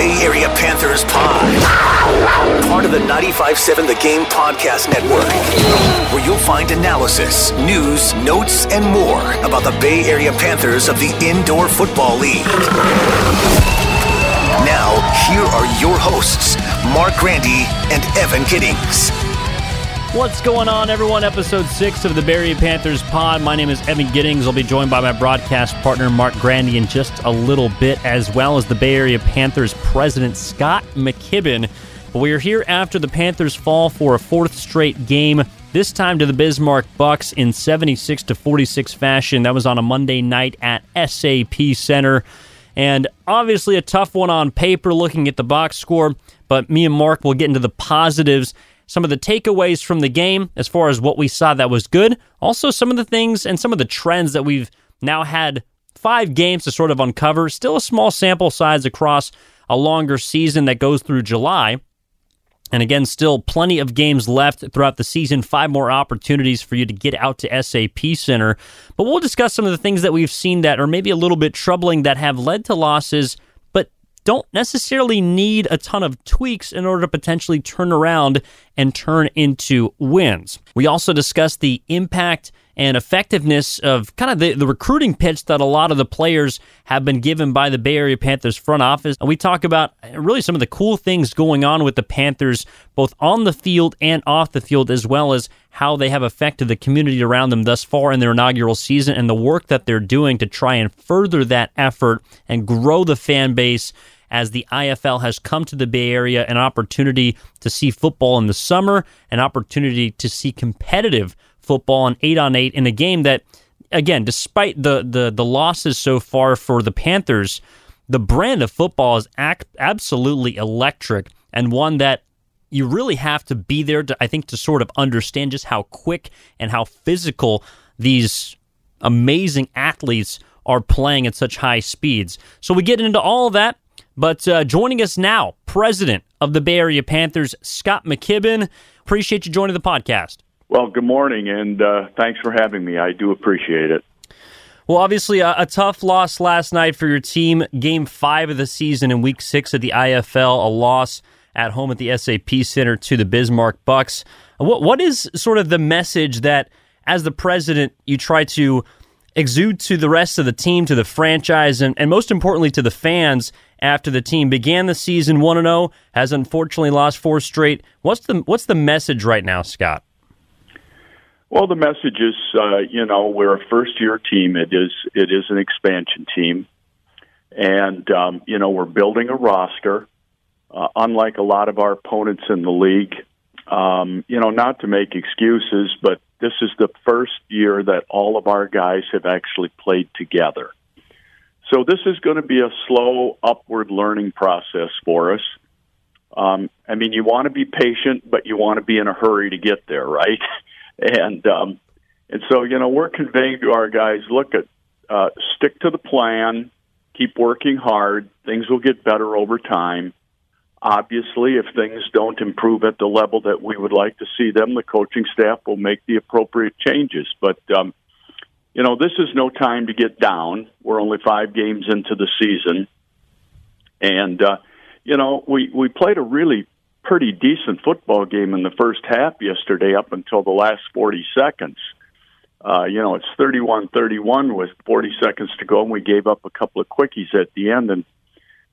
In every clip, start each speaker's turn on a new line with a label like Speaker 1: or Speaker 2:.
Speaker 1: Bay Area Panthers Pod, part of the 95.7 The Game Podcast Network, where you'll find analysis, news, notes, and more about the Bay Area Panthers of the Indoor Football League. Now, here are your hosts, Mark Grandy and Evan Giddings.
Speaker 2: What's going on, everyone? Episode six of the Bay Area Panthers pod. My name is Evan Giddings. I'll be joined by my broadcast partner, Mark Grandy, in just a little bit, as well as the Bay Area Panthers president, Scott McKibben. But we are here after the Panthers fall for a fourth straight game, this time to the Bismarck Bucks in 76 to 46 fashion. That was on a Monday night at SAP Center. And obviously a tough one on paper looking at the box score, but me and Mark will get into the positives some of the takeaways from the game as far as what we saw that was good, also some of the things and some of the trends that we've now had five games to sort of uncover. Still a small sample size across a longer season that goes through July. And again, still plenty of games left throughout the season. Five more opportunities for you to get out to SAP Center. But we'll discuss some of the things that we've seen that are maybe a little bit troubling that have led to losses don't necessarily need a ton of tweaks in order to potentially turn around and turn into wins. We also discussed the impact and effectiveness of kind of the, the recruiting pitch that a lot of the players have been given by the Bay Area Panthers front office. And we talk about uh, really some of the cool things going on with the Panthers, both on the field and off the field, as well as how they have affected the community around them thus far in their inaugural season and the work that they're doing to try and further that effort and grow the fan base as the IFL has come to the Bay Area an opportunity to see football in the summer, an opportunity to see competitive football on 8 on 8 in a game that again, despite the the the losses so far for the Panthers, the brand of football is ac- absolutely electric and one that you really have to be there to I think to sort of understand just how quick and how physical these amazing athletes are playing at such high speeds. So we get into all that but uh, joining us now, president of the Bay Area Panthers, Scott McKibben. Appreciate you joining the podcast.
Speaker 3: Well, good morning, and uh, thanks for having me. I do appreciate it.
Speaker 2: Well, obviously, a, a, tough loss last night for your team. Game five of the season in week six of the IFL, a loss at home at the SAP Center to the Bismarck Bucks. What, what is sort of the message that, as the president, you try to exude to the rest of the team, to the franchise, and, and most importantly to the fans after the team began the season 1 0, has unfortunately lost four straight. What's the what's the message right now, Scott?
Speaker 3: Well, the message is, uh, you know, we're a first year team. It is it is an expansion team, and um, you know we're building a roster. Uh, unlike a lot of our opponents in the league, um, you know, not to make excuses, but this is the first year that all of our guys have actually played together. So this is going to be a slow upward learning process for us. Um, I mean, you want to be patient, but you want to be in a hurry to get there, right? and um, and so you know we're conveying to our guys, look at uh, stick to the plan, keep working hard. Things will get better over time. Obviously, if things don't improve at the level that we would like to see them, the coaching staff will make the appropriate changes. But um, you know, this is no time to get down. We're only five games into the season, and uh, you know, we we played a really pretty decent football game in the first half yesterday, up until the last forty seconds. Uh, you know, it's 31-31 with 40 seconds to go, and we gave up a couple of quickies at the end. And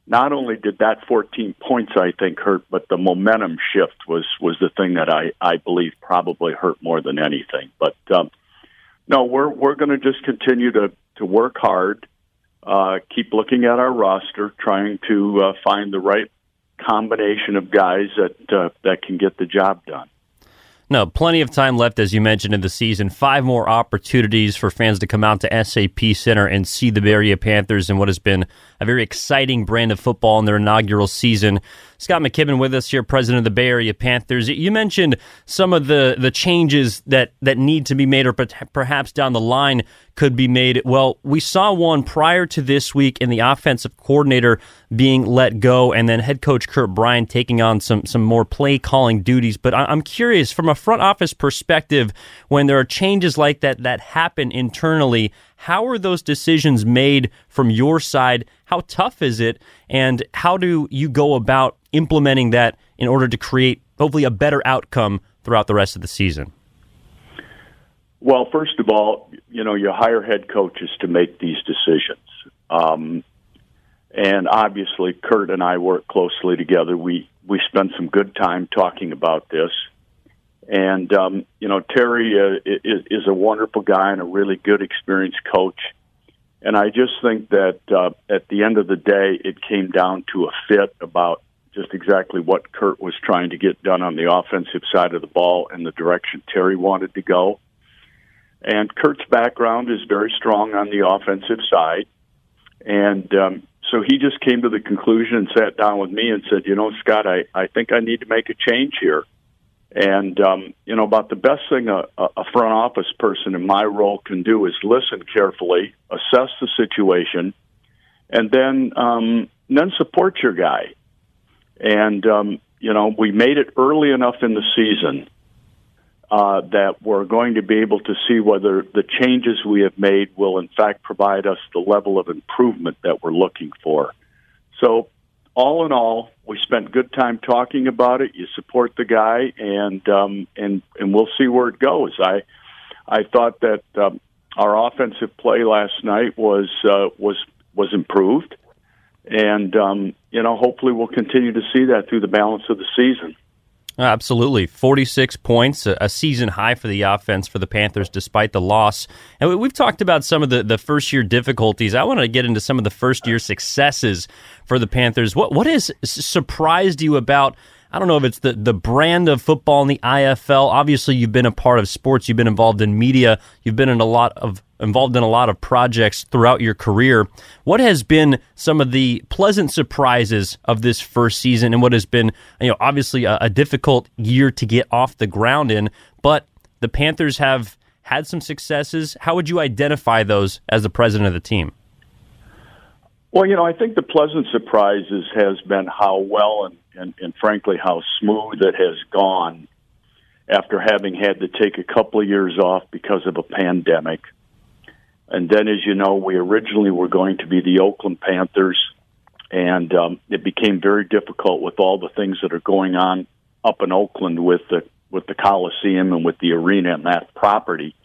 Speaker 3: not only did that 14 points, I think, hurt, but the momentum shift was was the thing that I I believe probably hurt more than anything. But um, no, we're we're going to just continue to to work hard, uh, keep looking at our roster, trying to uh, find the right combination of guys that uh, that can get the job done.
Speaker 2: No, plenty of time left, as you mentioned, in the season. Five more opportunities for fans to come out to SAP Center and see the Bay Area Panthers in what has been a very exciting brand of football in their inaugural season. Scott McKibben with us here, president of the Bay Area Panthers. You mentioned some of the, the changes that, that need to be made or perhaps down the line could be made. Well, we saw one prior to this week in the offensive coordinator being let go, and then head coach Kurt Bryan taking on some some more play calling duties. But I'm curious from a front office perspective, when there are changes like that that happen internally, how are those decisions made from your side? How tough is it, and how do you go about implementing that in order to create hopefully a better outcome throughout the rest of the season?
Speaker 3: Well, first of all, you know, you hire head coaches to make these decisions. Um, and obviously, Kurt and I work closely together. We we spend some good time talking about this. And um, you know, Terry uh, is, is a wonderful guy and a really good, experienced coach. And I just think that uh, at the end of the day, it came down to a fit about just exactly what Kurt was trying to get done on the offensive side of the ball and the direction Terry wanted to go. And Kurt's background is very strong on the offensive side. And um, so he just came to the conclusion and sat down with me and said, You know, Scott, I, I think I need to make a change here. And, um, you know, about the best thing a, a front office person in my role can do is listen carefully, assess the situation, and then, um, then support your guy. And, um, you know, we made it early enough in the season uh, that we're going to be able to see whether the changes we have made will, in fact, provide us the level of improvement that we're looking for. So, all in all, we spent good time talking about it. You support the guy, and um, and and we'll see where it goes. I I thought that um, our offensive play last night was uh, was was improved, and um, you know hopefully we'll continue to see that through the balance of the season.
Speaker 2: Uh, absolutely. 46 points, a season high for the offense for the Panthers despite the loss. And we've talked about some of the, the first year difficulties. I want to get into some of the first year successes for the Panthers. What What has surprised you about I don't know if it's the, the brand of football in the IFL. Obviously, you've been a part of sports. You've been involved in media. You've been in a lot of involved in a lot of projects throughout your career. What has been some of the pleasant surprises of this first season, and what has been, you know, obviously a, a difficult year to get off the ground in? But the Panthers have had some successes. How would you identify those as the president of the team?
Speaker 3: Well, you know, I think the pleasant surprises has been how well and, and, and frankly how smooth it has gone after having had to take a couple of years off because of a pandemic. And then, as you know, we originally were going to be the Oakland Panthers, and um, it became very difficult with all the things that are going on up in Oakland with the with the Coliseum and with the arena and that property,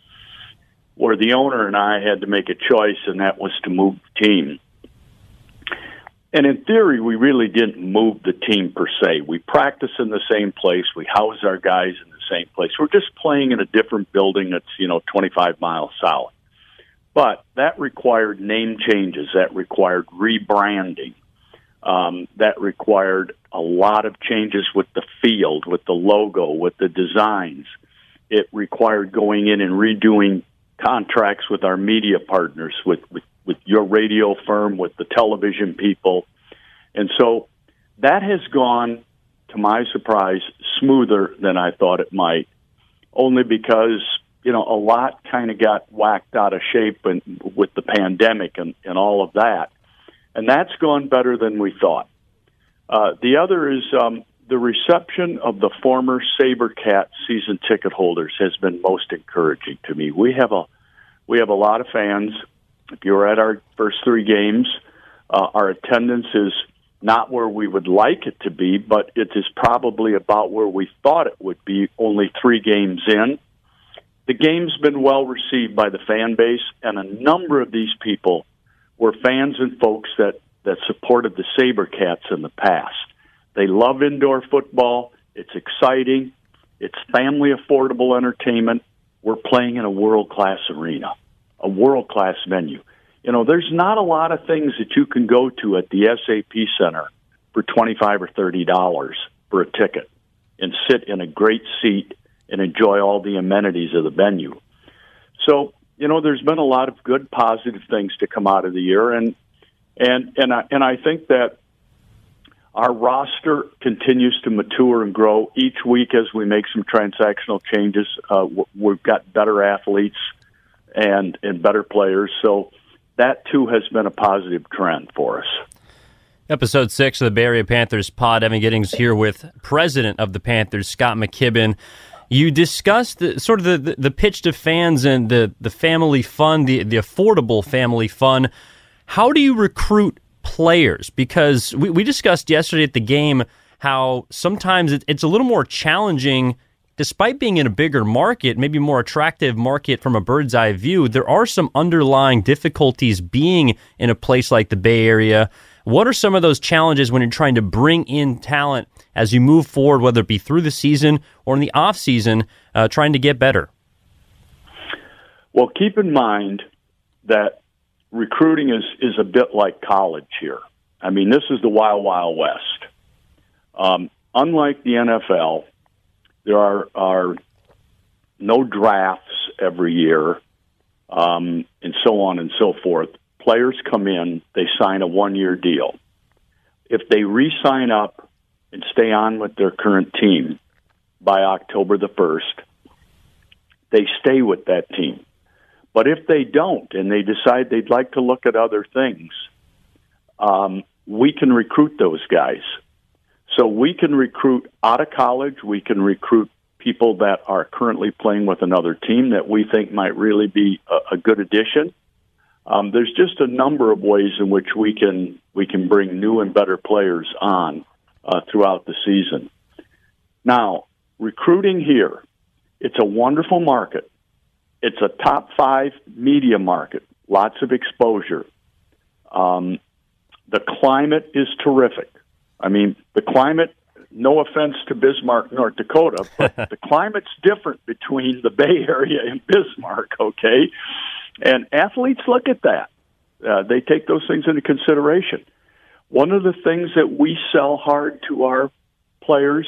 Speaker 3: where the owner and I had to make a choice, and that was to move the team. And in theory, we really didn't move the team per se. We practice in the same place. We house our guys in the same place. We're just playing in a different building that's, you know, 25 miles south. But that required name changes. That required rebranding. Um, that required a lot of changes with the field, with the logo, with the designs. It required going in and redoing contracts with our media partners, with, with with your radio firm, with the television people. And so that has gone, to my surprise, smoother than I thought it might, only because, you know, a lot kind of got whacked out of shape and, with the pandemic and, and all of that. And that's gone better than we thought. Uh, the other is um, the reception of the former SaberCat season ticket holders has been most encouraging to me. We have a we have a lot of fans if you were at our first three games, uh, our attendance is not where we would like it to be, but it is probably about where we thought it would be only three games in. The game's been well received by the fan base, and a number of these people were fans and folks that, that supported the SaberCats in the past. They love indoor football. It's exciting. It's family affordable entertainment. We're playing in a world class arena a world class venue. You know, there's not a lot of things that you can go to at the SAP Center for twenty five or thirty dollars for a ticket and sit in a great seat and enjoy all the amenities of the venue. So, you know, there's been a lot of good positive things to come out of the year and and and I, and I think that our roster continues to mature and grow each week as we make some transactional changes. Uh, we've got better athletes and and better players. So that too has been a positive trend for us.
Speaker 2: Episode six of the Bay Area Panthers pod. Evan Giddings here with President of the Panthers, Scott McKibben. You discussed the, sort of the, the, pitch to fans and the, the family fun, the, the affordable family fun. How do you recruit players? Because we, we discussed yesterday at the game how sometimes it, it's a little more challenging despite being in a bigger market, maybe more attractive market from a bird's eye view, there are some underlying difficulties being in a place like the Bay Area. What are some of those challenges when you're trying to bring in talent as you move forward, whether it be through the season or in the off season, uh, trying to get better?
Speaker 3: Well, keep in mind that recruiting is is a bit like college here. I mean, this is the wild, wild west. Um, unlike the NFL, there are are no drafts every year, um, and so on and so forth. Players come in, they sign a one year deal. If they re sign up and stay on with their current team by October the 1st, they stay with that team. But if they don't and they decide they'd like to look at other things, um, we can recruit those guys. So we can recruit out of college. We can recruit people that are currently playing with another team that we think might really be a, a good addition. Um, there's just a number of ways in which we can we can bring new and better players on uh, throughout the season. Now, recruiting here, it's a wonderful market. It's a top five media market, lots of exposure. Um, the climate is terrific. I mean, the climate, no offense to Bismarck, North Dakota, but the climate's different between the Bay Area and Bismarck, okay? And athletes look at that. Uh, they take those things into consideration. One of the things that we sell hard to our players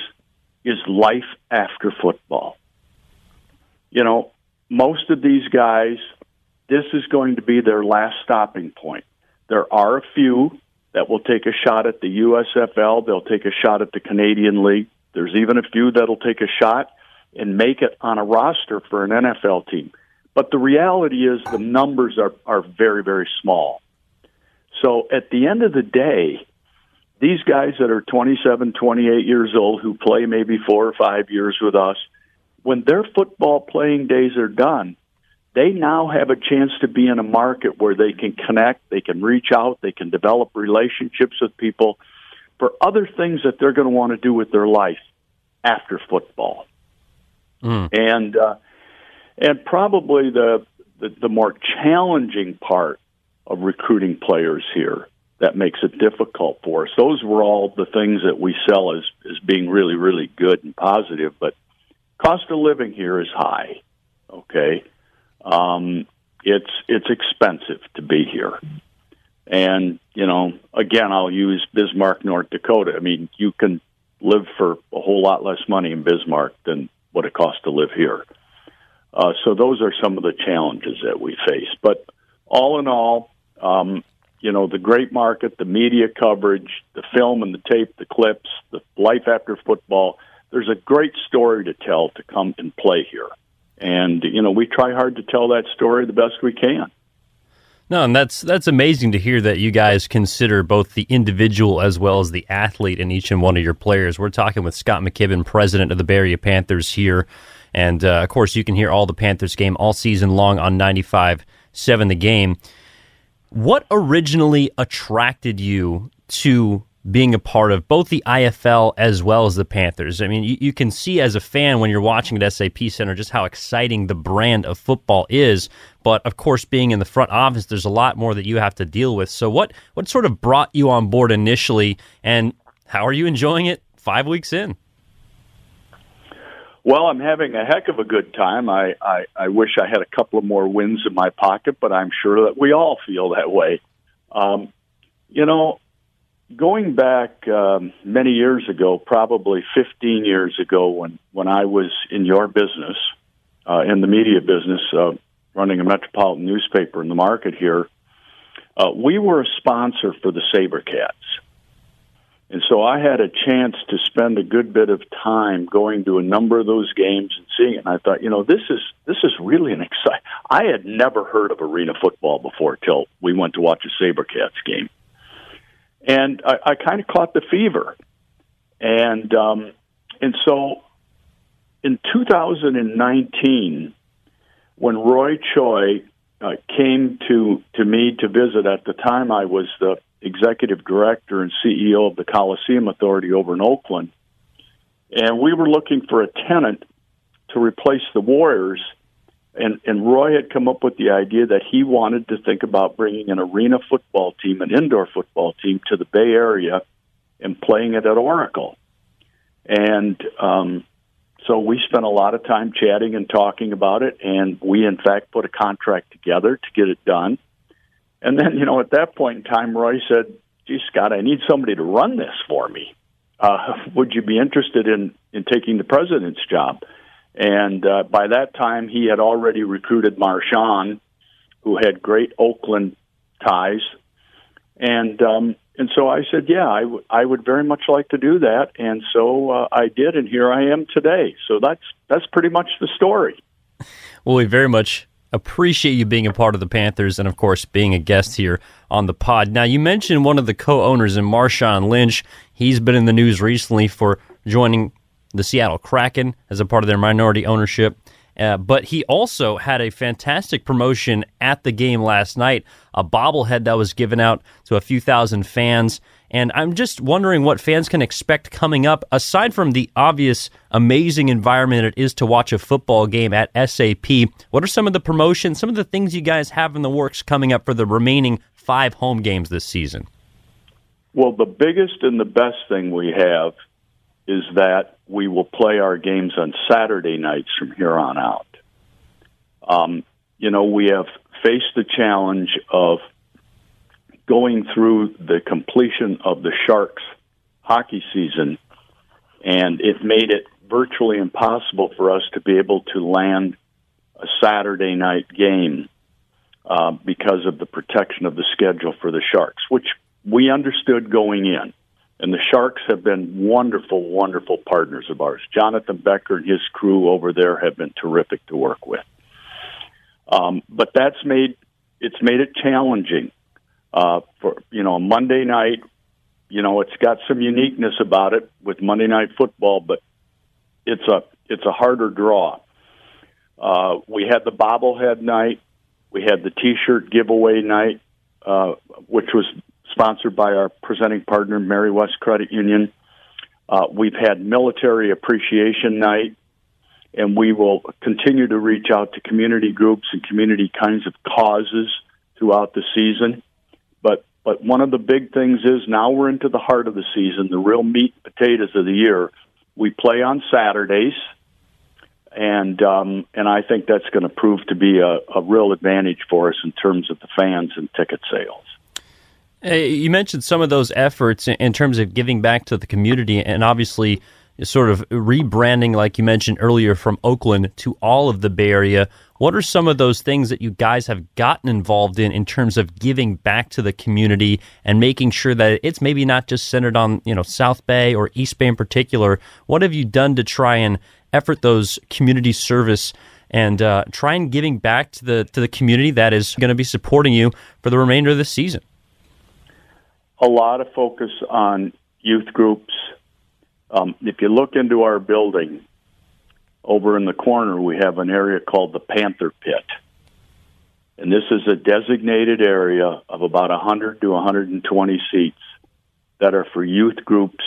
Speaker 3: is life after football. You know, most of these guys, this is going to be their last stopping point. There are a few that will take a shot at the USFL. They'll take a shot at the Canadian League. There's even a few that'll take a shot and make it on a roster for an NFL team. But the reality is the numbers are, are very, very small. So at the end of the day, these guys that are 27, 28 years old who play maybe four or five years with us, when their football playing days are done, they now have a chance to be in a market where they can connect, they can reach out, they can develop relationships with people for other things that they're going to want to do with their life after football. Mm. And uh, and probably the, the the more challenging part of recruiting players here that makes it difficult for us. Those were all the things that we sell as as being really really good and positive, but cost of living here is high. Okay, um, it's it's expensive to be here, and you know, again, I'll use Bismarck, North Dakota. I mean, you can live for a whole lot less money in Bismarck than what it costs to live here. Uh, so those are some of the challenges that we face. But all in all, um, you know, the great market, the media coverage, the film and the tape, the clips, the life after football. There's a great story to tell to come and play here. And, you know, we try hard to tell that story the best we can.
Speaker 2: No, and that's that's amazing to hear that you guys consider both the individual as well as the athlete in each and one of your players. We're talking with Scott McKibben, president of the Area Panthers here. And uh, of course, you can hear all the Panthers game all season long on 95 7 the game. What originally attracted you to being a part of both the IFL as well as the Panthers. I mean, you, you, can see as a fan when you're watching at SAP Center just how exciting the brand of football is. But of course, being in the front office, there's a lot more that you have to deal with. So, what what sort of brought you on board initially, and how are you enjoying it five weeks in?
Speaker 3: Well, I'm having a heck of a good time. I, I, I wish I had a couple of more wins in my pocket, but I'm sure that we all feel that way. Um, you know, going back um, many years ago, probably 15 years ago, when when I was in your business, uh, in the media business, uh, running a metropolitan newspaper in the market here, uh, we were a sponsor for the SaberCats. And so I had a chance to spend a good bit of time going to a number of those games and seeing it. And I thought, you know, this is this is really an exciting. I had never heard of arena football before till we went to watch a SaberCats game, and I, I kind of caught the fever. And um, and so in 2019, when Roy Choi uh, came to to me to visit, at the time I was the executive director and CEO of the Coliseum Authority over in Oakland. And we were looking for a tenant to replace the Warriors. And, and Roy had come up with the idea that he wanted to think about bringing an arena football team, an indoor football team, to the Bay Area and playing it at Oracle. And um, so we spent a lot of time chatting and talking about it. And we, in fact, put a contract together to get it done. And then, you know, at that point in time, Roy said, "Gee, Scott, I need somebody to run this for me. Uh, would you be interested in in taking the president's job?" And uh, by that time, he had already recruited Marshawn, who had great Oakland ties, and um, and so I said, "Yeah, I, w- I would very much like to do that." And so uh, I did, and here I am today. So that's that's pretty much the story.
Speaker 2: Well, we very much appreciate you being a part of the Panthers and, of course, being a guest here on the pod. Now, you mentioned one of the co owners in Marshawn Lynch. He's been in the news recently for joining the Seattle Kraken as a part of their minority ownership. Uh, but he also had a fantastic promotion at the game last night, a bobblehead that was given out to a few thousand fans. And I'm just wondering what fans can expect coming up, aside from the obvious amazing environment it is to watch a football game at SAP. What are some of the promotions, some of the things you guys have in the works coming up for the remaining five home games this season?
Speaker 3: Well, the biggest and the best thing we have is that we will play our games on Saturday nights from here on out. Um, you know, we have faced the challenge of going through the completion of the Sharks hockey season, and it made it virtually impossible for us to be able to land a Saturday night game uh, because of the protection of the schedule for the Sharks, which we understood going in. And the Sharks have been wonderful, wonderful partners of ours. Jonathan Becker and his crew over there have been terrific to work with. Um, but that's made it's made it challenging uh, for you know Monday night. You know, it's got some uniqueness about it with Monday night football, but it's a it's a harder draw. Uh, we had the bobblehead night, we had the T-shirt giveaway night, uh, which was sponsored by our presenting partner, Meriwest Credit Union. Uh, we've had Military Appreciation Night, and we will continue to reach out to community groups and community kinds of causes throughout the season. But but one of the big things is now we're into the heart of the season, the real meat and potatoes of the year. We play on Saturdays, and um, and I think that's going to prove to be a, a real advantage for us in terms of the fans and ticket sales.
Speaker 2: You mentioned some of those efforts in terms of giving back to the community, and obviously, sort of rebranding, like you mentioned earlier, from Oakland to all of the Bay Area. What are some of those things that you guys have gotten involved in in terms of giving back to the community and making sure that it's maybe not just centered on you know South Bay or East Bay in particular? What have you done to try and effort those community service? And uh, try and giving back to the to the community that is going to be supporting you for the remainder of the season
Speaker 3: a lot of focus on youth groups. Um, if you look into our building, over in the corner, we have an area called the Panther Pit. And this is a designated area of about 100 to 120 seats that are for youth groups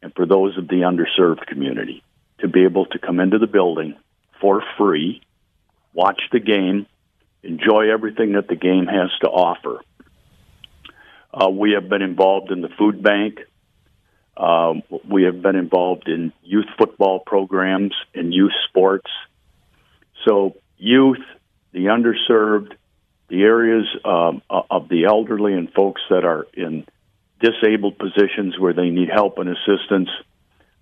Speaker 3: and for those of the underserved community to be able to come into the building for free, watch the game, enjoy everything that the game has to offer. Uh, we have been involved in the food bank. Um, we have been involved in youth football programs and youth sports. So, youth, the underserved, the areas um, of the elderly and folks that are in disabled positions where they need help and assistance.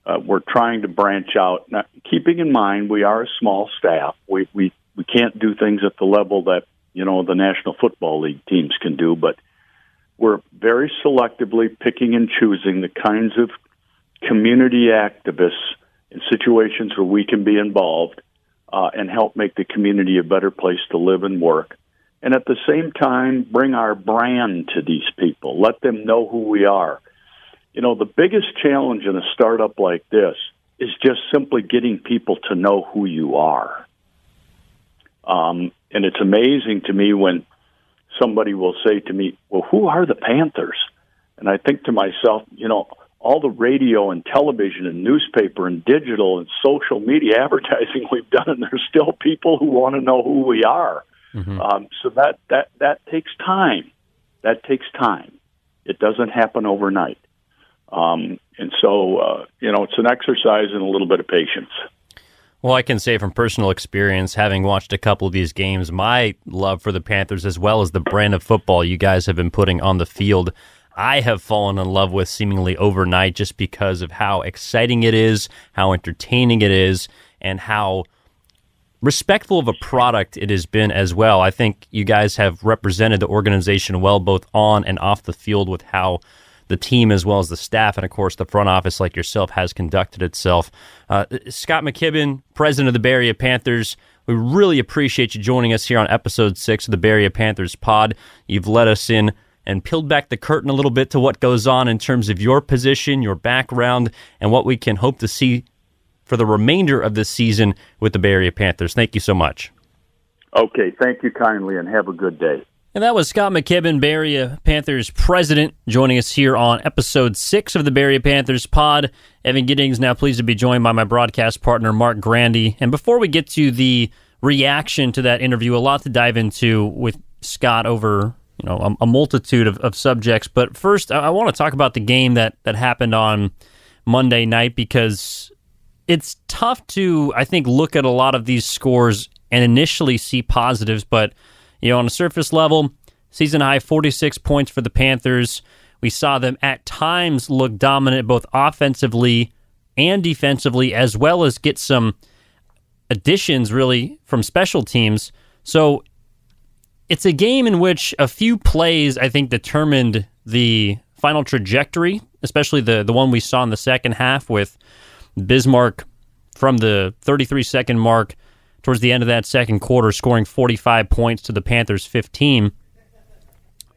Speaker 3: Uh, we're trying to branch out, now, keeping in mind we are a small staff. We, we we can't do things at the level that you know the National Football League teams can do, but we're very selectively picking and choosing the kinds of community activists in situations where we can be involved uh, and help make the community a better place to live and work. And at the same time, bring our brand to these people. Let them know who we are. You know, the biggest challenge in a startup like this is just simply getting people to know who you are. Um, and it's amazing to me when somebody will say to me, Well, who are the Panthers? And I think to myself, you know, all the radio and television and newspaper and digital and social media advertising we've done, and there's still people who want to know who we are. Mm-hmm. Um, so that that that takes time. That takes time. It doesn't happen overnight. Um, and so, uh, you know, it's an exercise in a little bit of patience.
Speaker 2: Well, I can say from personal experience, having watched a couple of these games, my love for the Panthers, as well as the brand of football you guys have been putting on the field, I have fallen in love with seemingly overnight just because of how exciting it is, how entertaining it is, and how respectful of a product it has been as well. I think you guys have represented the organization well, both on and off the field, with how the team as well as the staff, and of course the front office, like yourself, has conducted itself. Uh, Scott McKibben, president of the Bay Panthers, we really appreciate you joining us here on episode six of the Bay Panthers pod. You've let us in and peeled back the curtain a little bit to what goes on in terms of your position, your background, and what we can hope to see for the remainder of this season with the Bay Panthers. Thank you so much.
Speaker 3: Okay, thank you kindly, and have a good day.
Speaker 2: And that was Scott McKibben, Area Panthers president, joining us here on episode six of the Area Panthers pod. Evan Giddings now pleased to be joined by my broadcast partner, Mark Grandy. And before we get to the reaction to that interview, a lot to dive into with Scott over you know a, a multitude of, of, subjects. But first, I, I want to talk about the game that that happened on Monday night because it's tough to I think look at a lot of these scores and initially see positives, but you know, on a surface level, season high 46 points for the Panthers. We saw them at times look dominant both offensively and defensively, as well as get some additions really from special teams. So it's a game in which a few plays, I think, determined the final trajectory, especially the, the one we saw in the second half with Bismarck from the 33 second mark towards the end of that second quarter, scoring 45 points to the Panthers' 15.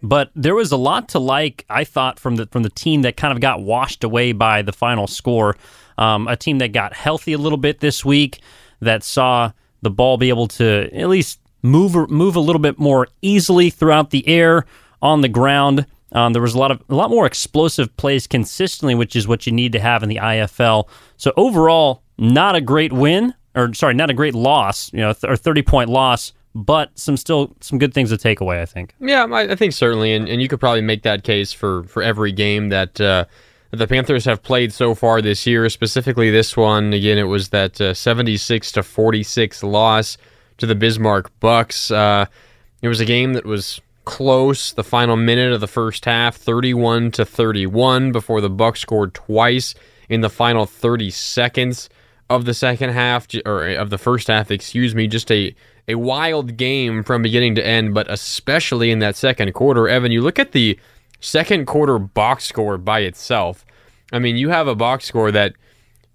Speaker 2: But there was a lot to like, I thought, from the from the team that kind of got washed away by the final score. Um, a team that got healthy a little bit this week, that saw the ball be able to at least move move a little bit more easily throughout the air, on the ground. Um, there was a lot of a lot more explosive plays consistently, which is what you need to have in the IFL. So overall, not a great win, or sorry, not a great loss, you know, th- or 30 point loss, but some still some good things to take away, I think.
Speaker 4: Yeah, I, I think certainly, and, and you could probably make that case for, for every game that uh, the Panthers have played so far this year, specifically this one. Again, it was that uh, 76 to 46 loss to the Bismarck Bucks. Uh, it was a game that was close. The final minute of the first half, 31 to 31, before the Bucks scored twice in the final 30 seconds of the second half or eh, of the first half, excuse me, just a a wild game from beginning to end, but especially in that second quarter. Evan, you look at the second quarter box score by itself. I mean, you have a box score that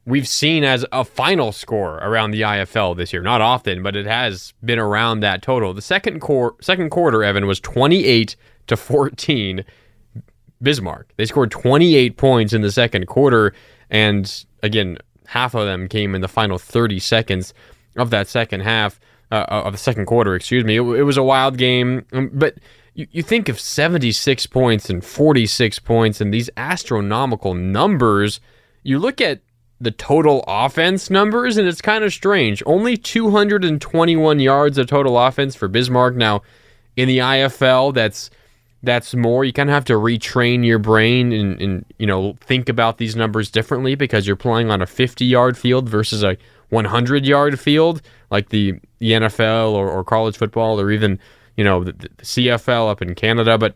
Speaker 4: we've seen as a final score around the IFL this year. Not often, but it has been around that total. The second core second quarter, Evan, was 28 to 14 Bismarck. They scored 28 points in the second quarter and again, half of them came in the final 30 seconds of that second half, uh, of the second quarter, excuse me. It, it was a wild game, um, but you, you think of 76 points and 46 points and these astronomical numbers. You look at the total offense numbers, and it's kind of strange. Only 221 yards of total offense for Bismarck. Now, in the IFL, that's that's more. You kind of have to retrain your brain and, and, you know think about these numbers differently because you're playing on a 50 yard field versus a 100 yard field like the, the NFL or, or college football or even you know the, the CFL up in Canada. But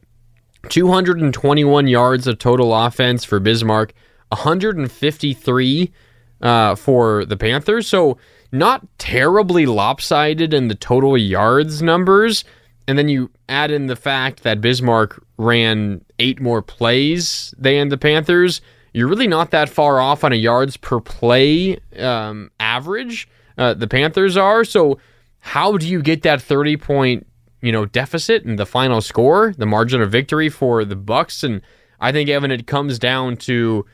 Speaker 4: 221 yards of total offense for Bismarck, 153 uh, for the Panthers. So not terribly lopsided in the total yards numbers and then you add in the fact that Bismarck ran eight more plays than the Panthers, you're really not that far off on a yards per play um, average. Uh, the Panthers are. So, how do you get that 30 point you know deficit in the final score, the margin of victory for the Bucks? And I think Evan, it comes down to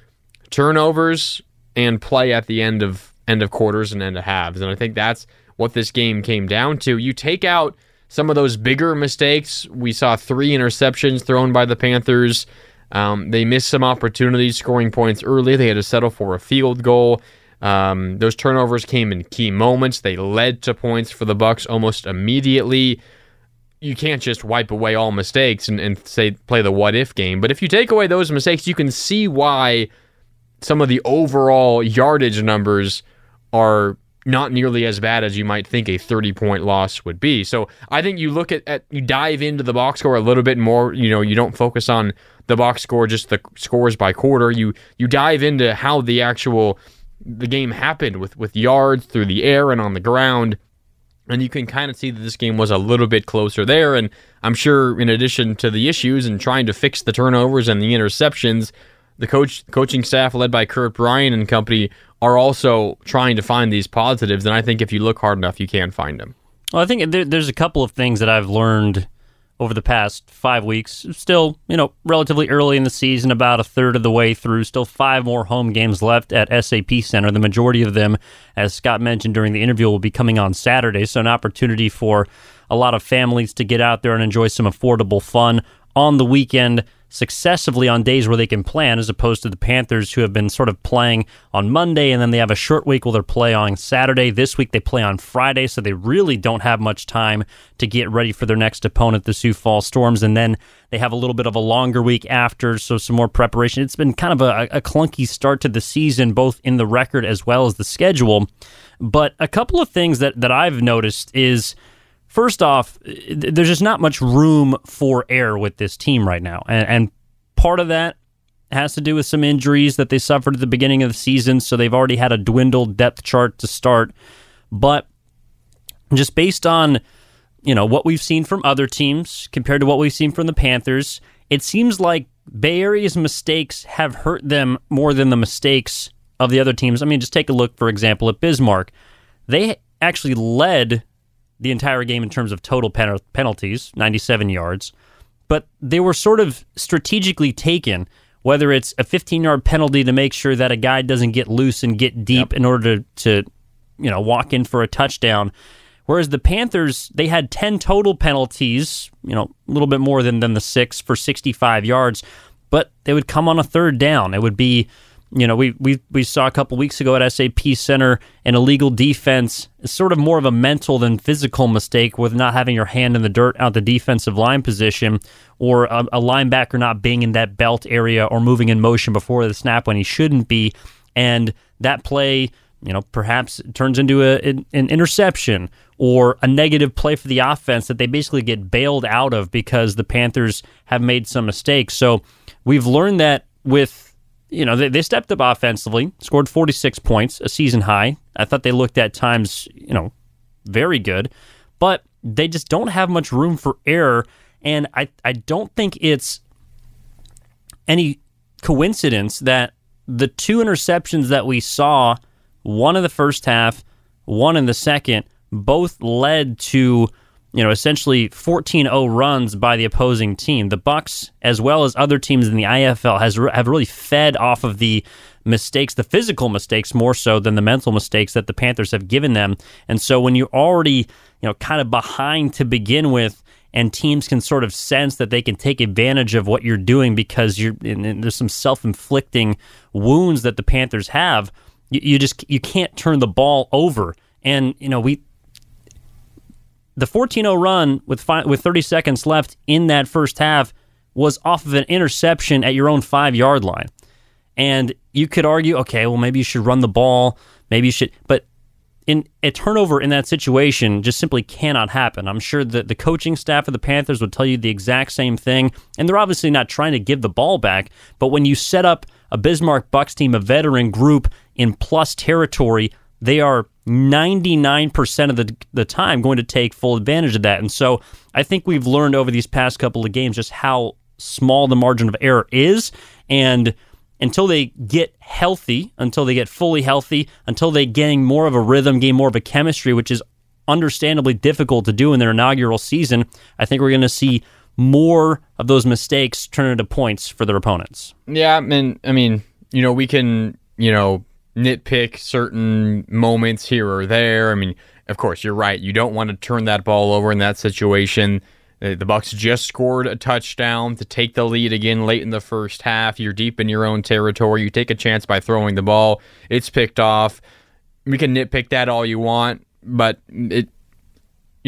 Speaker 4: turnovers and play at the end of end of quarters and end of halves. And I think that's what this game came down to. You take out some of those bigger mistakes. We saw three interceptions thrown by the Panthers. Um, they missed some opportunities scoring points early. They had to settle for a field goal. Um, those turnovers came in key moments. They led to points for the Bucks almost immediately. You can't just wipe away all mistakes and, and say play the what if game. But if you take away those mistakes, you can see why some of the overall yardage numbers are not nearly as bad as you might think a 30 point loss would be. So I think you look at, at, you dive into the box score a little bit more. You know, you don't focus on the box score, just the scores by quarter. You you dive into how the actual the game happened with with yards through the air and on the ground. And you can kind of see that this game was a little bit closer there. And I'm sure, in addition to the issues and trying to fix the turnovers and the interceptions, the coach coaching staff led by Kurt Bryan and company are also trying to find these positives. And I think if you look hard enough, you can find them.
Speaker 2: Well, I think there, there's a couple of things that I've learned over the past five weeks. Still, you know, relatively early in the season, about a third of the way through. Still five more home games left at SAP Center. The majority of them, as Scott mentioned during the interview, will be coming on Saturday. So, an opportunity for a lot of families to get out there and enjoy some affordable fun on the weekend successively on days where they can plan, as opposed to the Panthers who have been sort of playing on Monday and then they have a short week where they're play on Saturday. This week they play on Friday, so they really don't have much time to get ready for their next opponent, the Sioux Falls Storms, and then they have a little bit of a longer week after, so some more preparation. It's been kind of a, a clunky start to the season, both in the record as well as the schedule. But a couple of things that, that I've noticed is first off, there's just not much room for error with this team right now. And, and, part of that has to do with some injuries that they suffered at the beginning of the season. So they've already had a dwindled depth chart to start. But just based on you know what we've seen from other teams compared to what we've seen from the Panthers, it seems like Bay Area's mistakes have hurt them more than the mistakes of the other teams. I mean, just take a look, for example, at Bismarck. They actually led the entire game in terms of total pen- penalties, 97 yards, but they were sort of strategically taken. Whether it's a 15 yard penalty to make sure that a guy doesn't get loose and get deep yep. in order to, to, you know, walk in for a touchdown. Whereas the Panthers, they had 10 total penalties, you know, a little bit more than, than the six for 65 yards, but they would come on a third down. It would be you know, we we we saw a couple weeks ago at SAP Center an illegal defense sort of more of a mental than physical mistake with not having your hand in the dirt out the defensive line position, or a, a linebacker not being in that belt area or moving in motion before the snap when he shouldn't be, and that play. You know, perhaps turns into a, an, an interception or a negative play for the offense that they basically get bailed out of because the Panthers have made some mistakes. So we've learned that with you know, they, they stepped up offensively, scored 46 points, a season high. I thought they looked at times, you know, very good, but they just don't have much room for error. And I, I don't think it's any coincidence that the two interceptions that we saw, one in the first half, one in the second, both led to you know, essentially 14-0 runs by the opposing team. The Bucks, as well as other teams in the IFL, has have really fed off of the mistakes, the physical mistakes more so than the mental mistakes that the Panthers have given them. And so when you're already, you know, kind of behind to begin with, and teams can sort of sense that they can take advantage of what you're doing because you're there's some self-inflicting wounds that the Panthers have. You, you just you can't turn the ball over. And you know we the 14-0 run with five, with 30 seconds left in that first half was off of an interception at your own five yard line. And you could argue, okay, well, maybe you should run the ball. Maybe you should. But in a turnover in that situation just simply cannot happen. I'm sure that the coaching staff of the Panthers would tell you the exact same thing. And they're obviously not trying to give the ball back. But when you set up a Bismarck Bucks team, a veteran group in plus territory they are 99% of the, the time going to take full advantage of that. And so I think we've learned over these past couple of games just how small the margin of error is. And until they get healthy, until they get fully healthy, until they gain more of a rhythm, gain more of a chemistry, which is understandably difficult to do in their inaugural season, I think we're going to see more of those mistakes turn into points for their opponents.
Speaker 4: Yeah, I mean, I mean, you know, we can, you know, nitpick certain moments here or there. I mean, of course, you're right. You don't want to turn that ball over in that situation. Uh, the Bucks just scored a touchdown to take the lead again late in the first half. You're deep in your own territory. You take a chance by throwing the ball. It's picked off. We can nitpick that all you want, but it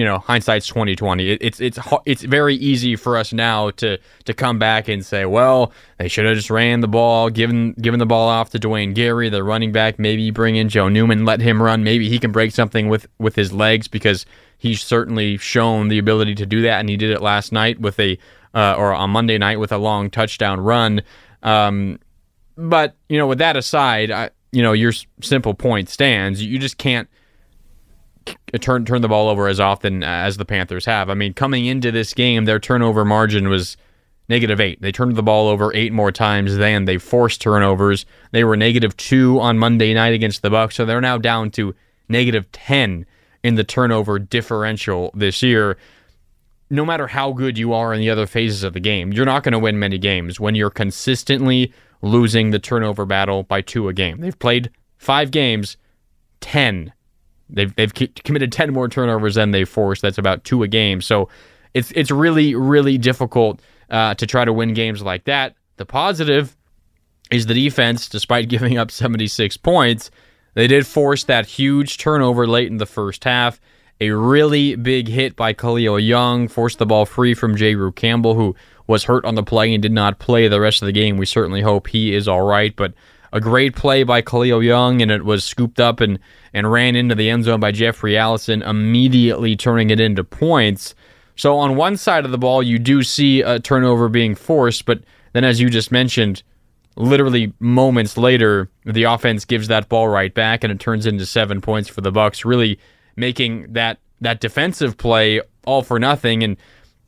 Speaker 4: you know, hindsight's twenty twenty. It, it's it's it's very easy for us now to to come back and say, well, they should have just ran the ball, given given the ball off to Dwayne Gary, the running back. Maybe bring in Joe Newman, let him run. Maybe he can break something with with his legs because he's certainly shown the ability to do that, and he did it last night with a uh, or on Monday night with a long touchdown run. Um, but you know, with that aside, I, you know, your simple point stands. You just can't Uh, turn turn the ball over as often as the Panthers have. I mean, coming into this game, their turnover margin was negative eight. They turned the ball over eight more times than they forced turnovers. They were negative two on Monday night against the Bucks, so they're now down to negative ten in the turnover differential this year. No matter how good you are in the other phases of the game, you're not going to win many games when you're consistently losing the turnover battle by two a game. They've played five games, ten They've they've committed ten more turnovers than they forced. That's about two a game. So it's it's really really difficult uh, to try to win games like that. The positive is the defense, despite giving up 76 points, they did force that huge turnover late in the first half. A really big hit by Khalil Young forced the ball free from Jayru Campbell, who was hurt on the play and did not play the rest of the game. We certainly hope he is all right, but a great play by Khalil Young, and it was scooped up and, and ran into the end zone by Jeffrey Allison, immediately turning it into points. So on one side of the ball, you do see a turnover being forced, but then, as you just mentioned, literally moments later, the offense gives that ball right back, and it turns into seven points for the Bucks, really making that that defensive play all for nothing. And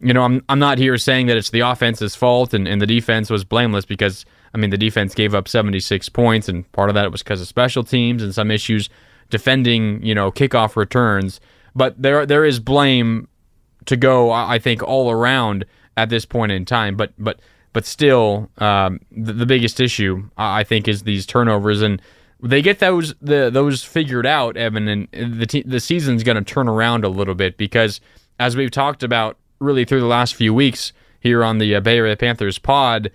Speaker 4: you know, I'm I'm not here saying that it's the offense's fault and, and the defense was blameless because I mean, the defense gave up 76 points, and part of that was because of special teams and some issues defending, you know, kickoff returns. But there there is blame to go, I think, all around at this point in time. But but but still, um, the, the biggest issue I think is these turnovers, and they get those the those figured out, Evan, and the the season's going to turn around a little bit because as we've talked about really through the last few weeks here on the uh, Bay Area Panthers pod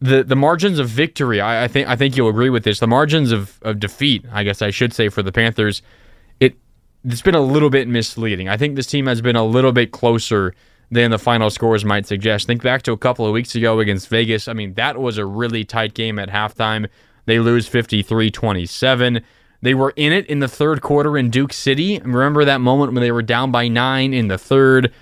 Speaker 4: the the margins of victory, I, I, think I think you'll agree with this. The margins of, of defeat, I guess I should say, for the Panthers, it it's been a little bit misleading. I think this team has been a little bit closer than the final scores might suggest. Think back to a couple of weeks ago against Vegas. I mean, that was a really tight game at halftime. They lose 53-27. They were in it in the third quarter in Duke City. Remember that moment when they were down by nine in the third?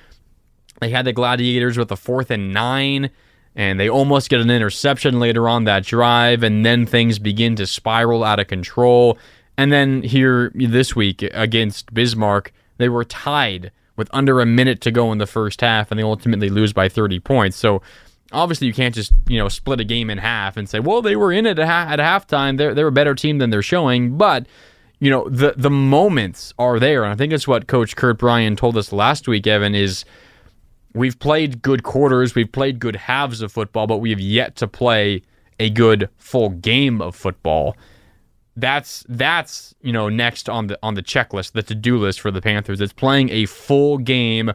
Speaker 4: They had the Gladiators with a fourth and nine and they almost get an interception later on that drive, and then things begin to spiral out of control. And then here this week against Bismarck, they were tied with under a minute to go in the first half, and they ultimately lose by 30 points. So obviously, you can't just you know split a game in half and say, well, they were in it at, ha- at halftime. They're they're a better team than they're showing, but you know the the moments are there, and I think it's what Coach Kurt Bryan told us last week. Evan is we've played good quarters, we've played good halves of football, but we have yet to play a good full game of football. That's that's you know next on the on the checklist, the to do list for the Panthers. It's playing a full game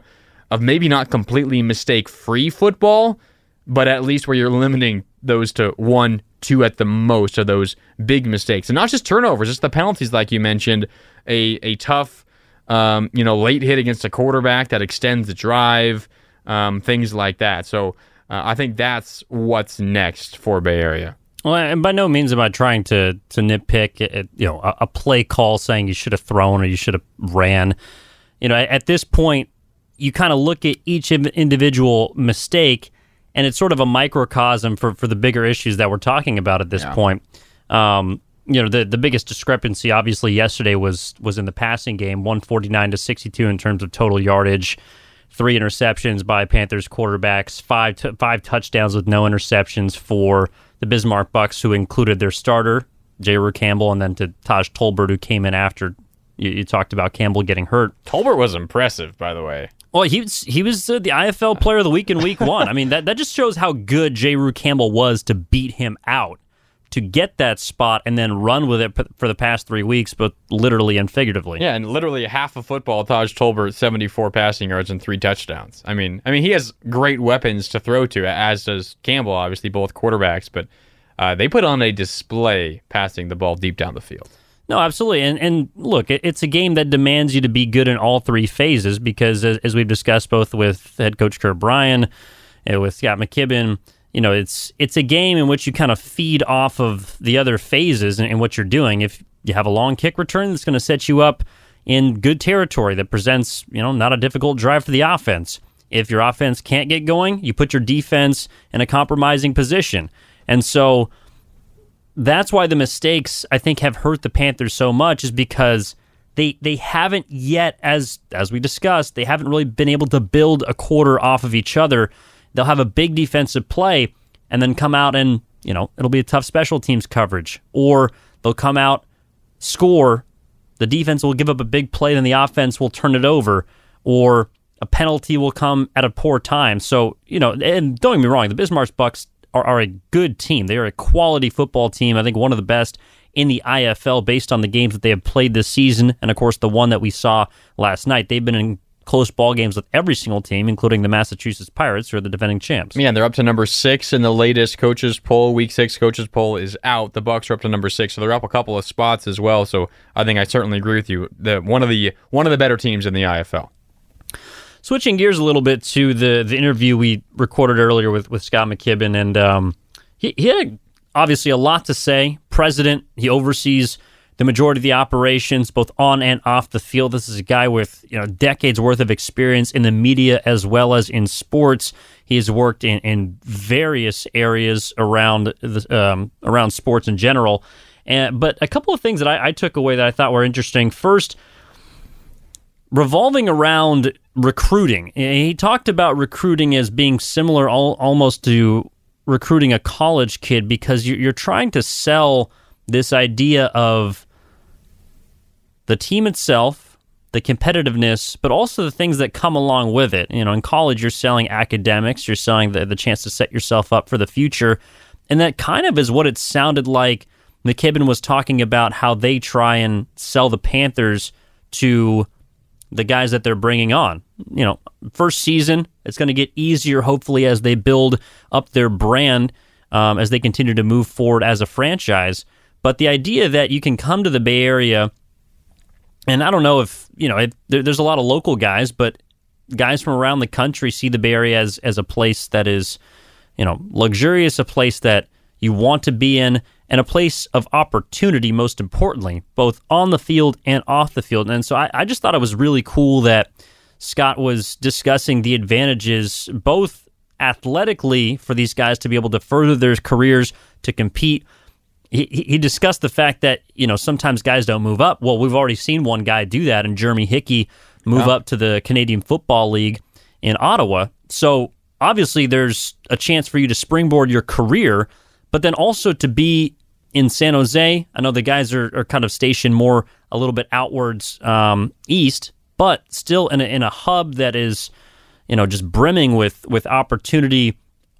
Speaker 4: of maybe not completely mistake free football, but at least where you're limiting those to one, two at the most of those big mistakes, and not just turnovers, just the penalties, like you mentioned. A a tough, um, you know, late hit against a quarterback that extends the drive um, things like that. So uh, I think that's what's next for Bay Area.
Speaker 2: Well, and by no means am I trying to to nitpick, at, you know, a, a, play call saying you should have thrown or you should have ran. You know, at, at this point, you kind of look at each individual mistake, and it's sort of a microcosm for for the bigger issues that we're talking about at this yeah. point. Um, you know the the biggest discrepancy obviously yesterday was was in the passing game 149 to 62 in terms of total yardage three interceptions by Panthers quarterbacks five t- five touchdowns with no interceptions for the Bismarck Bucks who included their starter Jayru Campbell and then to Taj Tolbert who came in after you, you talked about Campbell getting hurt.
Speaker 4: Tolbert was impressive by the way.
Speaker 2: Well, he was he was uh, the IFL Player of the Week in Week One. I mean, that that just shows how good Jayru Campbell was to beat him out to get that spot and then run with it for the past three weeks, but literally and figuratively.
Speaker 4: Yeah, and literally half of football, Taj Tolbert, 74 passing yards and three touchdowns. I mean, I mean, he has great weapons to throw to, as does Campbell, obviously, both quarterbacks, but uh, they put on a display passing the ball deep down the field.
Speaker 2: No, absolutely. And and look, it's a game that demands you to be good in all three phases because, as, as we've discussed both with head coach Kurt Bryan, and with Scott McKibben, you know, it's it's a game in which you kind of feed off of the other phases and, what you're doing. If you have a long kick return, that's going to set you up in good territory that presents, you know, not a difficult drive for the offense. If your offense can't get going, you put your defense in a compromising position. And so that's why the mistakes I think have hurt the Panthers so much is because they they haven't yet as as we discussed, they haven't really been able to build a quarter off of each other they'll have a big defensive play and then come out and, you know, it'll be a tough special teams coverage. Or they'll come out, score, the defense will give up a big play, then the offense will turn it over. Or a penalty will come at a poor time. So, you know, and don't get me wrong, the Bismarck Bucks are, are a good team. They are a quality football team. I think one of the best in the IFL based on the games that they have played this season. And of course, the one that we saw last night. They've been in close ball games with every single team, including the Massachusetts Pirates, who are the defending champs.
Speaker 4: Yeah, they're up to number six in the latest coaches poll. Week six coaches poll is out. The Bucks are up to number six, so they're up a couple of spots as well. So I think I certainly agree with you. The one of the one of the better teams in the IFL.
Speaker 2: Switching gears a little bit to the the interview we recorded earlier with with Scott McKibben, and um, he he had obviously a lot to say. President, he oversees the majority of the operations, both on and off the field. This is a guy with you know decades worth of experience in the media as well as in sports. He has worked in, in various areas around the, um, around sports in general. And, but a couple of things that I, I took away that I thought were interesting. First, revolving around recruiting. He talked about recruiting as being similar al- almost to recruiting a college kid because you're trying to sell this idea of the team itself, the competitiveness, but also the things that come along with it. You know, in college, you're selling academics, you're selling the, the chance to set yourself up for the future. And that kind of is what it sounded like McKibben was talking about how they try and sell the Panthers to the guys that they're bringing on. You know, first season, it's going to get easier, hopefully, as they build up their brand, um, as they continue to move forward as a franchise. But the idea that you can come to the Bay Area, and I don't know if, you know, there, there's a lot of local guys, but guys from around the country see the Bay Area as, as a place that is, you know, luxurious, a place that you want to be in, and a place of opportunity, most importantly, both on the field and off the field. And so I, I just thought it was really cool that Scott was discussing the advantages, both athletically, for these guys to be able to further their careers, to compete, he, he discussed the fact that you know sometimes guys don't move up. Well, we've already seen one guy do that, and Jeremy Hickey move up to the Canadian Football League in Ottawa. So obviously, there's a chance for you to springboard your career, but then also to be in San Jose. I know the guys are, are kind of stationed more a little bit outwards um, east, but still in a, in a hub that is you know just brimming with with opportunity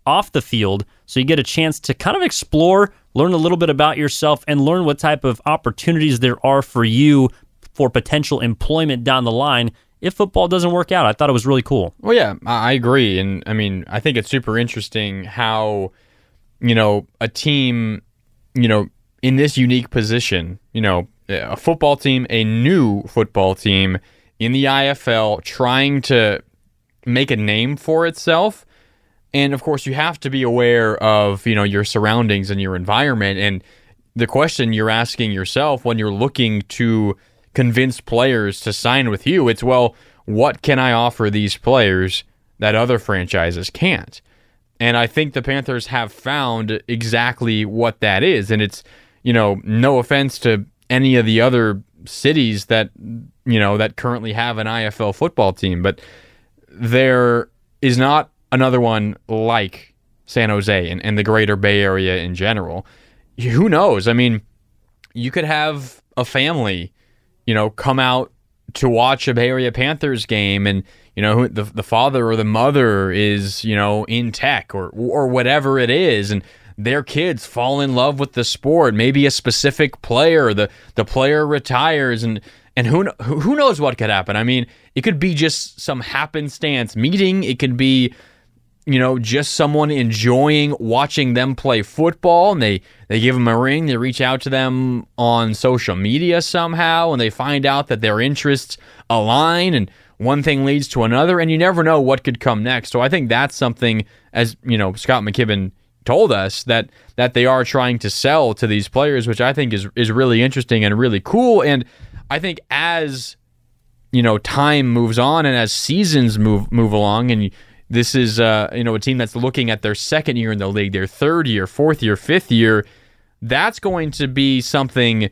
Speaker 2: off the field. So you get a chance to kind of explore, learn a little bit about yourself, and learn what type of opportunities there are for you for potential employment down the line if football doesn't work out. I thought it was really cool.
Speaker 4: Well, yeah, I agree. And I mean, I think it's super interesting how, you know, a team, you know, in this unique position, you know, a football team, a new football team in the IFL trying to make a name for itself and of course, you have to be aware of you know your surroundings and your environment. And the question you're asking yourself when you're looking to convince players to sign with you, it's well, what can I offer these players that other franchises can't? And I think the Panthers have found exactly what that is. And it's you know, no offense to any of the other cities that you know that currently have an IFL football team, but there is not another one like San Jose and, and the greater Bay Area in general. Who knows? I mean, you could have a family, you know, come out to watch a Bay Area Panthers game and you know the the father or the mother is you know in tech or or whatever it is and their kids fall in love with the sport maybe a specific player the the player retires and and who who knows what could happen i mean it could be just some happenstance meeting it could be you know, just someone enjoying watching them play football and they, they give them a ring, they reach out to them on social media somehow and they find out that their interests align and one thing leads to another and you never know what could come next. So I think that's something as, you know, Scott McKibben told us that that they are trying to sell to these players, which I think is is really interesting and really cool. And I think as you know, time moves on and as seasons move move along and this is uh, you know a team that's looking at their second year in the league, their third year, fourth year, fifth year. That's going to be something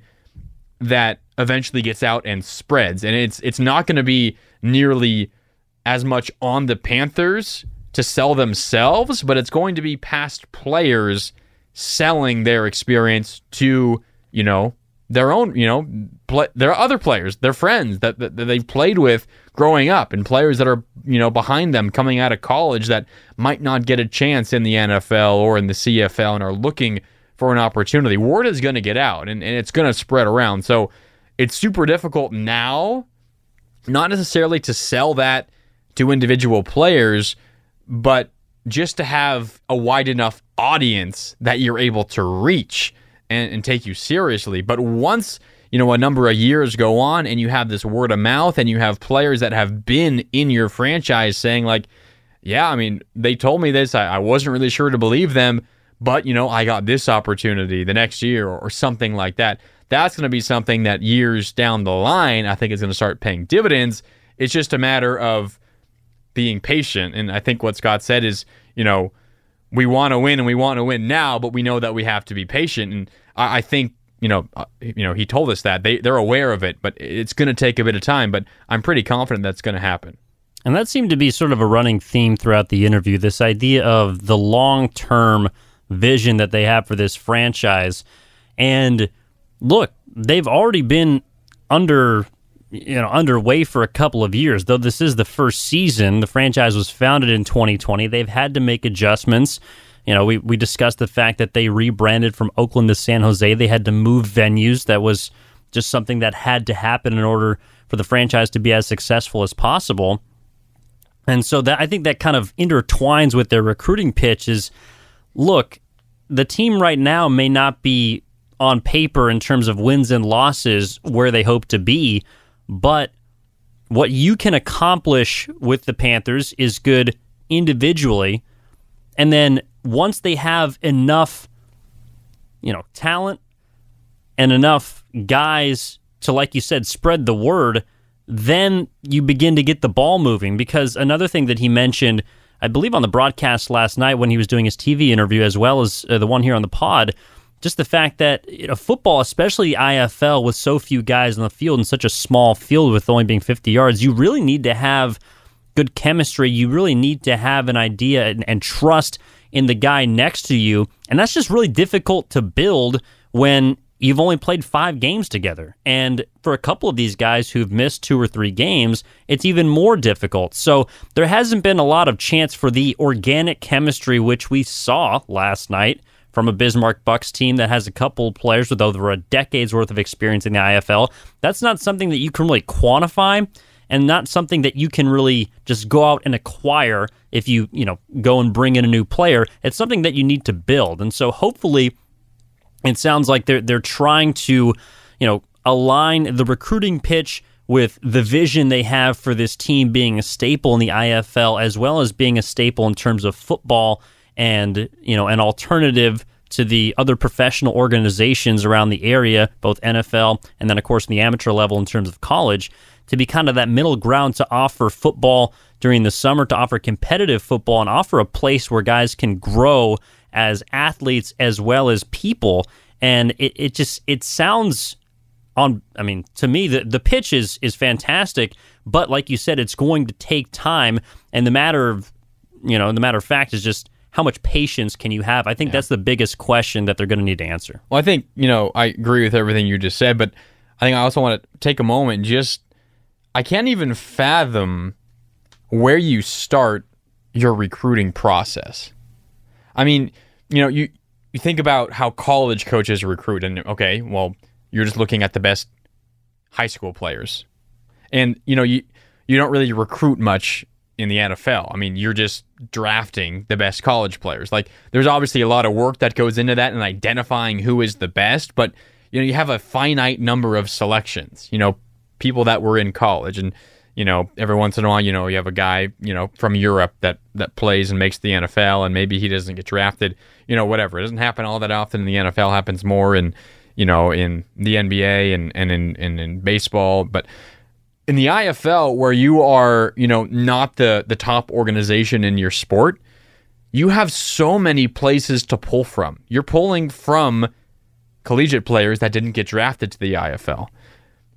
Speaker 4: that eventually gets out and spreads, and it's it's not going to be nearly as much on the Panthers to sell themselves, but it's going to be past players selling their experience to you know their own, you know, play, there are other players, their friends that, that, that they've played with growing up, and players that are, you know, behind them coming out of college that might not get a chance in the NFL or in the CFL and are looking for an opportunity. Word is going to get out, and, and it's going to spread around. So it's super difficult now, not necessarily to sell that to individual players, but just to have a wide enough audience that you're able to reach and, and take you seriously. But once you know a number of years go on and you have this word of mouth and you have players that have been in your franchise saying like yeah i mean they told me this. I, I wasn't really sure to believe them but you know i got this opportunity the next year or, or something like that. That's going to be something that years down the line i think is going to start paying dividends. It's just a matter of being patient. And i think what scott said is you know we want to win and we want to win now but we know that we have to be patient. And I, I think you know, uh, you know, he told us that they they're aware of it, but it's going to take a bit of time. But I'm pretty confident that's going to happen.
Speaker 2: And that seemed to be sort of a running theme throughout the interview. This idea of the long term vision that they have for this franchise. And look, they've already been under you know underway for a couple of years. Though this is the first season, the franchise was founded in 2020. They've had to make adjustments. You know, we, we discussed the fact that they rebranded from Oakland to San Jose. They had to move venues. That was just something that had to happen in order for the franchise to be as successful as possible. And so that I think that kind of intertwines with their recruiting pitch is look, the team right now may not be on paper in terms of wins and losses where they hope to be, but what you can accomplish with the Panthers is good individually. And then once they have enough, you know, talent and enough guys to, like you said, spread the word, then you begin to get the ball moving. Because another thing that he mentioned, I believe on the broadcast last night when he was doing his TV interview, as well as uh, the one here on the pod, just the fact that you know, football, especially IFL, with so few guys on the field and such a small field with only being 50 yards, you really need to have good chemistry. You really need to have an idea and, and trust in the guy next to you. And that's just really difficult to build when you've only played five games together. And for a couple of these guys who've missed two or three games, it's even more difficult. So there hasn't been a lot of chance for the organic chemistry, which we saw last night from a Bismarck Bucks team that has a couple players with over a decade's worth of experience in the IFL. That's not something that you can really quantify and not something that you can really just go out and acquire if you, you know, go and bring in a new player. It's something that you need to build. And so hopefully it sounds like they're they're trying to, you know, align the recruiting pitch with the vision they have for this team being a staple in the IFL as well as being a staple in terms of football and, you know, an alternative to the other professional organizations around the area, both NFL and then, of course, in the amateur level in terms of college to be kind of that middle ground to offer football during the summer, to offer competitive football, and offer a place where guys can grow as athletes as well as people. and it, it just it sounds on. I mean, to me, the the pitch is is fantastic, but like you said, it's going to take time, and the matter of you know the matter of fact is just how much patience can you have? I think yeah. that's the biggest question that they're going to need to answer.
Speaker 4: Well, I think you know I agree with everything you just said, but I think I also want to take a moment just I can't even fathom where you start your recruiting process. I mean, you know, you you think about how college coaches recruit, and okay, well, you're just looking at the best high school players, and you know, you you don't really recruit much in the NFL. I mean, you're just drafting the best college players. Like, there's obviously a lot of work that goes into that and identifying who is the best, but you know, you have a finite number of selections. You know, people that were in college, and you know, every once in a while, you know, you have a guy, you know, from Europe that that plays and makes the NFL, and maybe he doesn't get drafted. You know, whatever. It doesn't happen all that often in the NFL. Happens more in, you know, in the NBA and and in in baseball, but in the IFL where you are, you know, not the the top organization in your sport, you have so many places to pull from. You're pulling from collegiate players that didn't get drafted to the IFL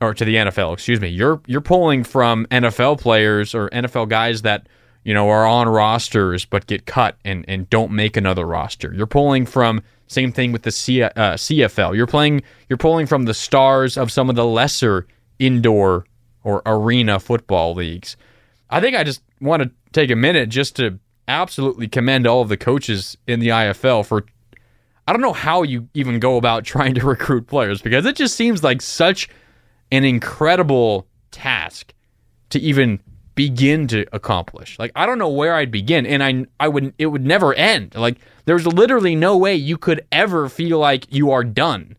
Speaker 4: or to the NFL, excuse me. You're you're pulling from NFL players or NFL guys that you know are on rosters but get cut and and don't make another roster. You're pulling from same thing with the C, uh, CFL. You're playing you're pulling from the stars of some of the lesser indoor or arena football leagues. I think I just want to take a minute just to absolutely commend all of the coaches in the IFL for I don't know how you even go about trying to recruit players because it just seems like such an incredible task to even begin to accomplish. Like I don't know where I'd begin and I I would it would never end. Like there's literally no way you could ever feel like you are done.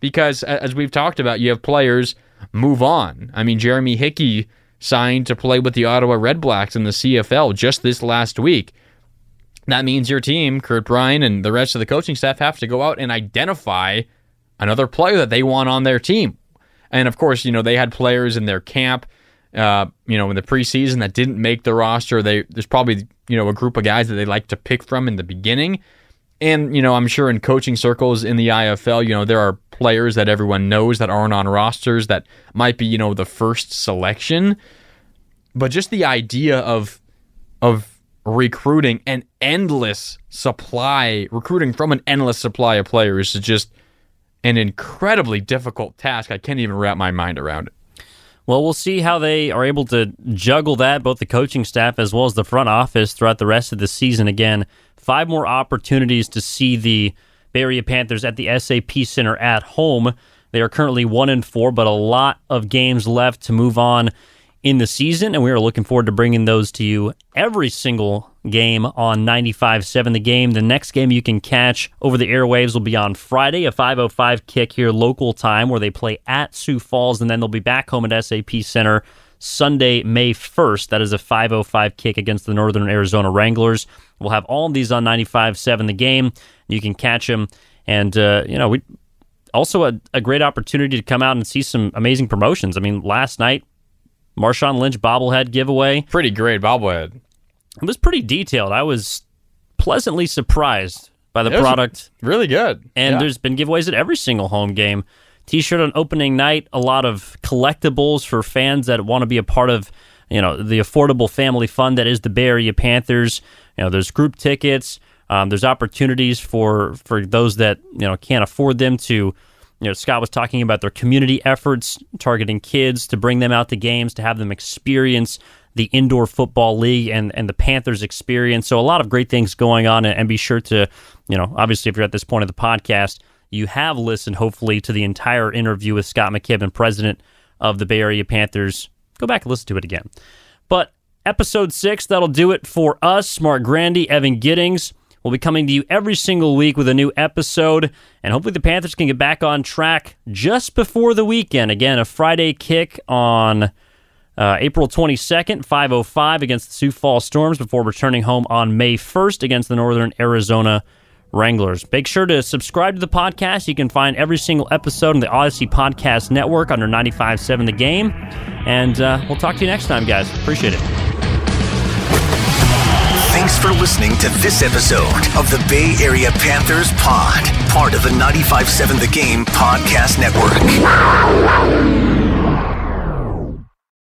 Speaker 4: Because as we've talked about, you have players move on. I mean, Jeremy Hickey signed to play with the Ottawa Redblacks in the CFL just this last week. That means your team, Kurt Bryan and the rest of the coaching staff have to go out and identify another player that they want on their team. And of course, you know, they had players in their camp, uh, you know, in the preseason that didn't make the roster. They there's probably, you know, a group of guys that they like to pick from in the beginning. And, you know, I'm sure in coaching circles in the IFL, you know, there are players that everyone knows that aren't on rosters that might be, you know, the first selection. But just the idea of of recruiting an endless supply, recruiting from an endless supply of players is just an incredibly difficult task. I can't even wrap my mind around it.
Speaker 2: Well, we'll see how they are able to juggle that, both the coaching staff as well as the front office throughout the rest of the season. Again, five more opportunities to see the Bay Area Panthers at the SAP Center at home. They are currently one and four, but a lot of games left to move on in the season, and we are looking forward to bringing those to you every single game on 95.7 The Game. The next game you can catch over the airwaves will be on Friday, a 5.05 kick here local time, where they play at Sioux Falls, and then they'll be back home at SAP Center Sunday, May 1st. That is a 5.05 kick against the Northern Arizona Wranglers. We'll have all of these on 95.7 The Game. You can catch them, and, uh, you know, we also a, a great opportunity to come out and see some amazing promotions. I mean, last night, Marshawn Lynch bobblehead giveaway.
Speaker 4: Pretty great bobblehead.
Speaker 2: It was pretty detailed. I was pleasantly surprised by the product.
Speaker 4: Really good.
Speaker 2: And yeah. there's been giveaways at every single home game. T-shirt on opening night, a lot of collectibles for fans that want to be a part of, you know, the affordable family fund that is the Bay Area Panthers. You know, there's group tickets. Um, there's opportunities for for those that you know can't afford them to you know, Scott was talking about their community efforts targeting kids to bring them out to games, to have them experience the indoor football league and, and the Panthers experience. So a lot of great things going on. And, and be sure to, you know, obviously if you're at this point of the podcast, you have listened hopefully to the entire interview with Scott McKibben, president of the Bay Area Panthers. Go back and listen to it again. But episode six, that'll do it for us. Mark Grandy, Evan Giddings. We'll be coming to you every single week with a new episode, and hopefully the Panthers can get back on track just before the weekend. Again, a Friday kick on uh, April 22nd, 5:05 against the Sioux Falls Storms before returning home on May 1st against the Northern Arizona Wranglers. Make sure to subscribe to the podcast. You can find every single episode on the Audacy Podcast Network under 95.7 The Game. And uh, we'll talk to you next time, guys. Appreciate it.
Speaker 1: Thanks for listening to this episode of the Bay Area Panthers Pod, part of the 957 The Game Podcast Network.